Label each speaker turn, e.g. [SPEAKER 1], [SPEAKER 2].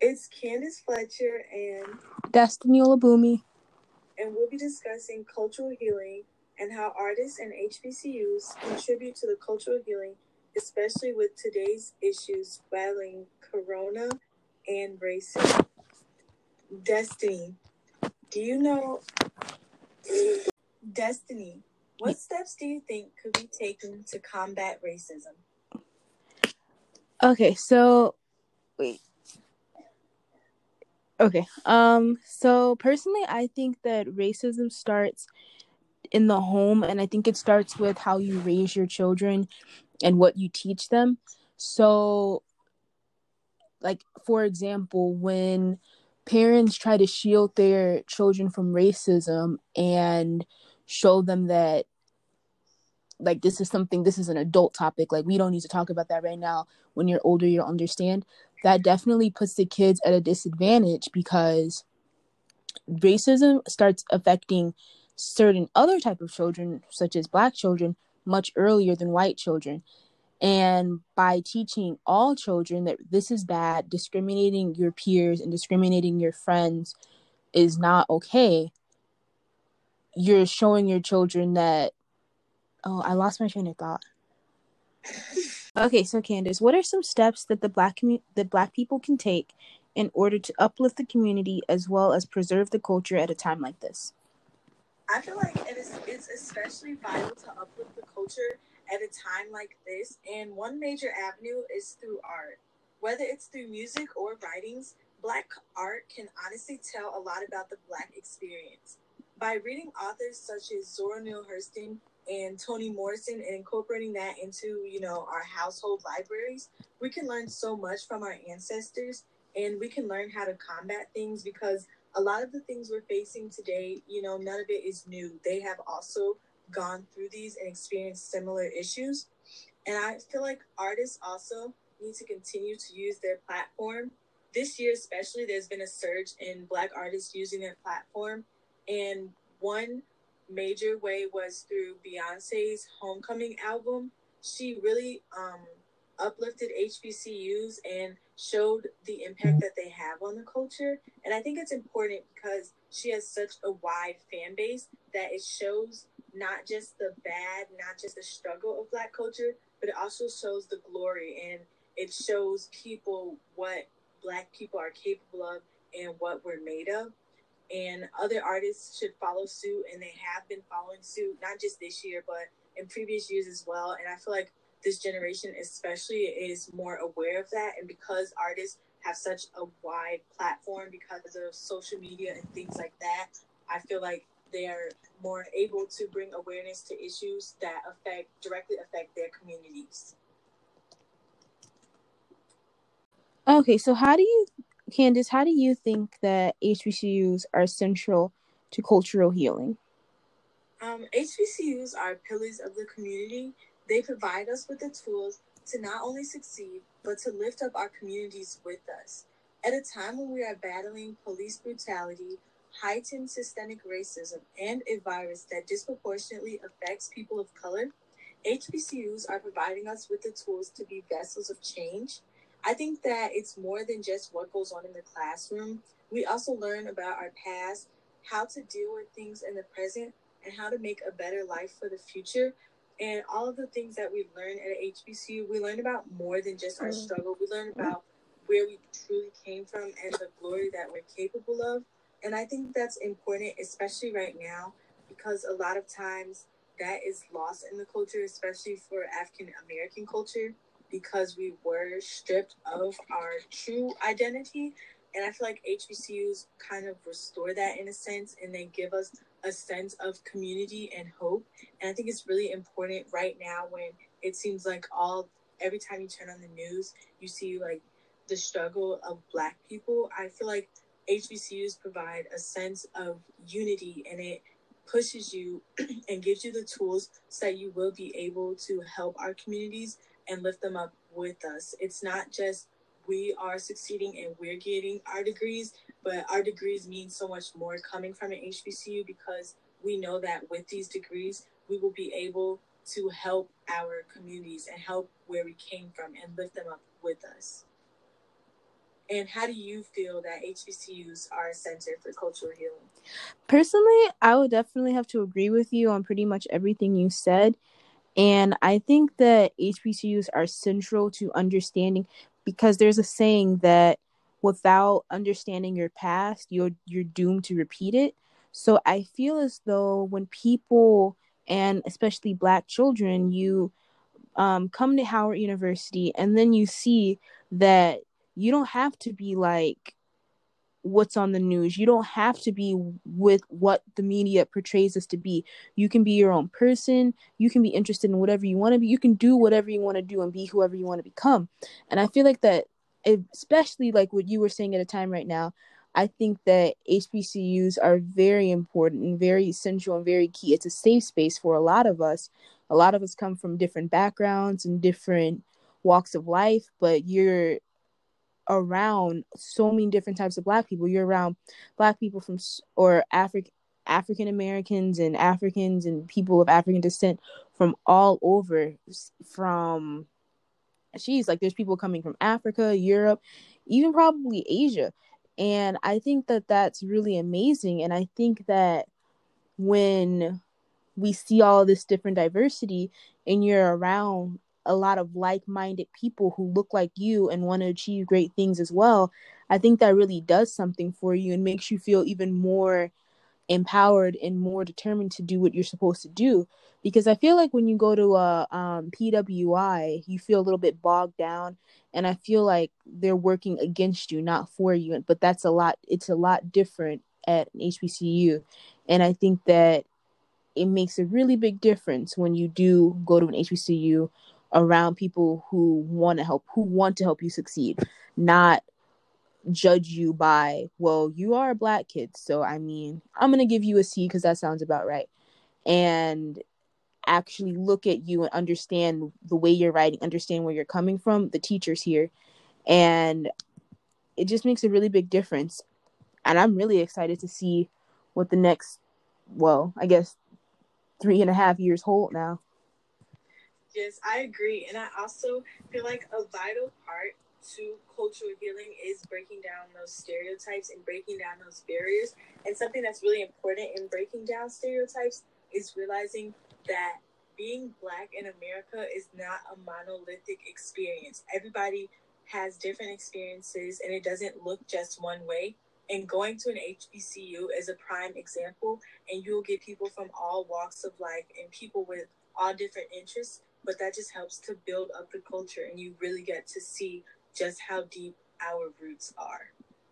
[SPEAKER 1] It's Candace Fletcher and
[SPEAKER 2] Destiny Olabumi.
[SPEAKER 1] And we'll be discussing cultural healing and how artists and HBCUs contribute to the cultural healing, especially with today's issues battling corona and racism. Destiny, do you know Destiny, what steps do you think could be taken to combat racism?
[SPEAKER 2] Okay, so wait. Okay. Um so personally I think that racism starts in the home and I think it starts with how you raise your children and what you teach them. So like for example, when parents try to shield their children from racism and show them that like this is something this is an adult topic like we don't need to talk about that right now when you're older you'll understand that definitely puts the kids at a disadvantage because racism starts affecting certain other type of children such as black children much earlier than white children. And by teaching all children that this is bad discriminating your peers and discriminating your friends is not okay you're showing your children that oh i lost my train of thought okay so candace what are some steps that the black commu- that black people can take in order to uplift the community as well as preserve the culture at a time like this?
[SPEAKER 1] I feel like it is it's especially vital to uplift the culture at a time like this and one major avenue is through art. Whether it's through music or writings black art can honestly tell a lot about the black experience. By reading authors such as Zora Neale Hurston and Toni Morrison and incorporating that into, you know, our household libraries, we can learn so much from our ancestors and we can learn how to combat things because a lot of the things we're facing today, you know, none of it is new. They have also gone through these and experienced similar issues. And I feel like artists also need to continue to use their platform. This year, especially, there's been a surge in Black artists using their platform and one major way was through Beyonce's Homecoming album. She really um, uplifted HBCUs and showed the impact that they have on the culture. And I think it's important because she has such a wide fan base that it shows not just the bad, not just the struggle of Black culture, but it also shows the glory and it shows people what Black people are capable of and what we're made of and other artists should follow suit and they have been following suit not just this year but in previous years as well. And i feel like this generation especially is more aware of that. And because artists have such a wide platform because of social media and things like that i feel like they are more able to bring awareness to issues that affect directly affect their communities.
[SPEAKER 2] Okay so how do you Candace, how do you think that HBCUs are central to cultural healing?
[SPEAKER 1] Um, HBCUs are pillars of the community. They provide us with the tools to not only succeed, but to lift up our communities with us. At a time when we are battling police brutality, heightened systemic racism, and a virus that disproportionately affects people of color, HBCUs are providing us with the tools to be vessels of change I think that it's more than just what goes on in the classroom. We also learn about our past, how to deal with things in the present, and how to make a better life for the future. And all of the things that we learn at HBCU, we learn about more than just our mm-hmm. struggle. We learn about where we truly came from and the glory that we're capable of. And I think that's important, especially right now, because a lot of times that is lost in the culture, especially for African American culture because we were stripped of our true identity. And I feel like HBCUs kind of restore that in a sense and they give us a sense of community and hope. And I think it's really important right now when it seems like all every time you turn on the news, you see like the struggle of black people. I feel like HBCUs provide a sense of unity and it pushes you and gives you the tools so that you will be able to help our communities and lift them up with us. It's not just we are succeeding and we're getting our degrees, but our degrees mean so much more coming from an HBCU because we know that with these degrees, we will be able to help our communities and help where we came from and lift them up with us. And how do you feel that HBCUs are a center for cultural healing?
[SPEAKER 2] Personally, I would definitely have to agree with you on pretty much everything you said. And I think that HBCUs are central to understanding because there's a saying that without understanding your past, you're you're doomed to repeat it. So I feel as though when people and especially black children, you um, come to Howard University and then you see that you don't have to be like what's on the news. You don't have to be with what the media portrays us to be. You can be your own person. You can be interested in whatever you want to be. You can do whatever you want to do and be whoever you want to become. And I feel like that, especially like what you were saying at a time right now, I think that HBCUs are very important and very essential and very key. It's a safe space for a lot of us. A lot of us come from different backgrounds and different walks of life, but you're around so many different types of black people. You're around black people from or African African Americans and Africans and people of African descent from all over from she's like there's people coming from Africa, Europe, even probably Asia. And I think that that's really amazing and I think that when we see all this different diversity and you're around a lot of like-minded people who look like you and want to achieve great things as well i think that really does something for you and makes you feel even more empowered and more determined to do what you're supposed to do. Because i feel like when you go to a um, pwi you feel a little bit bogged down and i feel like they're working against you not for you but that's a lot it's a lot different at an hbcu and i think that it makes a really big difference when you do go to an hbcu around people who want to help who want to help you succeed not judge you by well you are a black kid so i mean i'm going to give you a c because that sounds about right. And actually look at you and understand the way you're writing understand where you're coming from the teachers here and it just makes a really big difference. And i'm really excited to see what the next well i guess three and a half years hold now
[SPEAKER 1] Yes, I agree. And I also feel like a vital part to cultural healing is breaking down those stereotypes and breaking down those barriers. And something that's really important in breaking down stereotypes is realizing that being black in America is not a monolithic experience. Everybody has different experiences and it doesn't look just one way. And going to an HBCU is a prime example, and you'll get people from all walks of life and people with all different interests but that just helps to build up the culture and you really get to see just how deep our roots are.